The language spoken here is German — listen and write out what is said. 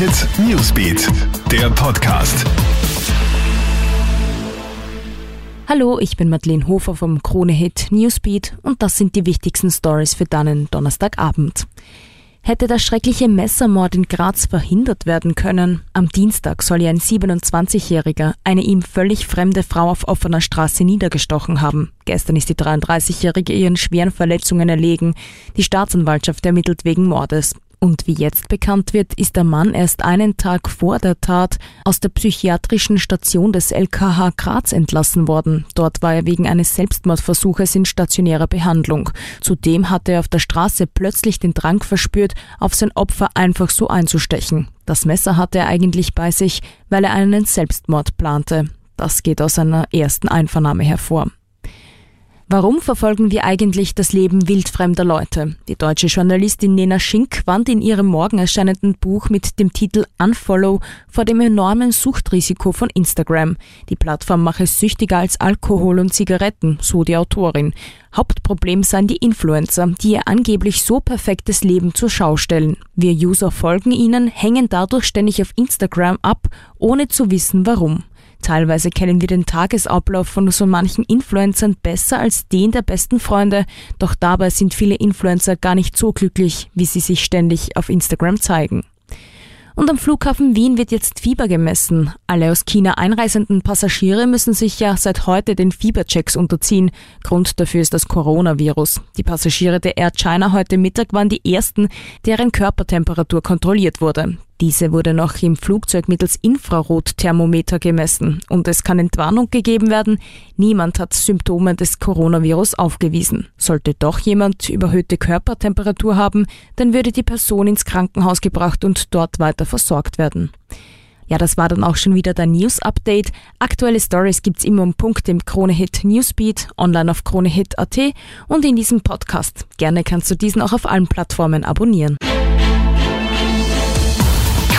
Hit Newsbeat, der Podcast. Hallo, ich bin Madeleine Hofer vom Krone Hit Newsbeat und das sind die wichtigsten Stories für deinen Donnerstagabend. Hätte der schreckliche Messermord in Graz verhindert werden können? Am Dienstag soll ja ein 27-Jähriger eine ihm völlig fremde Frau auf offener Straße niedergestochen haben. Gestern ist die 33-Jährige ihren schweren Verletzungen erlegen. Die Staatsanwaltschaft ermittelt wegen Mordes. Und wie jetzt bekannt wird, ist der Mann erst einen Tag vor der Tat aus der psychiatrischen Station des LKH Graz entlassen worden. Dort war er wegen eines Selbstmordversuches in stationärer Behandlung. Zudem hatte er auf der Straße plötzlich den Drang verspürt, auf sein Opfer einfach so einzustechen. Das Messer hatte er eigentlich bei sich, weil er einen Selbstmord plante. Das geht aus einer ersten Einvernahme hervor. Warum verfolgen wir eigentlich das Leben wildfremder Leute? Die deutsche Journalistin Nena Schink warnt in ihrem morgen erscheinenden Buch mit dem Titel Unfollow vor dem enormen Suchtrisiko von Instagram. Die Plattform mache es süchtiger als Alkohol und Zigaretten, so die Autorin. Hauptproblem seien die Influencer, die ihr angeblich so perfektes Leben zur Schau stellen. Wir User folgen ihnen, hängen dadurch ständig auf Instagram ab, ohne zu wissen warum. Teilweise kennen wir den Tagesablauf von so manchen Influencern besser als den der besten Freunde, doch dabei sind viele Influencer gar nicht so glücklich, wie sie sich ständig auf Instagram zeigen. Und am Flughafen Wien wird jetzt Fieber gemessen. Alle aus China einreisenden Passagiere müssen sich ja seit heute den Fieberchecks unterziehen. Grund dafür ist das Coronavirus. Die Passagiere der Air China heute Mittag waren die ersten, deren Körpertemperatur kontrolliert wurde. Diese wurde noch im Flugzeug mittels Infrarotthermometer gemessen und es kann Entwarnung gegeben werden. Niemand hat Symptome des Coronavirus aufgewiesen. Sollte doch jemand überhöhte Körpertemperatur haben, dann würde die Person ins Krankenhaus gebracht und dort weiter versorgt werden. Ja, das war dann auch schon wieder der News Update. Aktuelle Stories gibt's immer um Punkt im Kronehit Newsbeat, online auf kronehit.at und in diesem Podcast. Gerne kannst du diesen auch auf allen Plattformen abonnieren.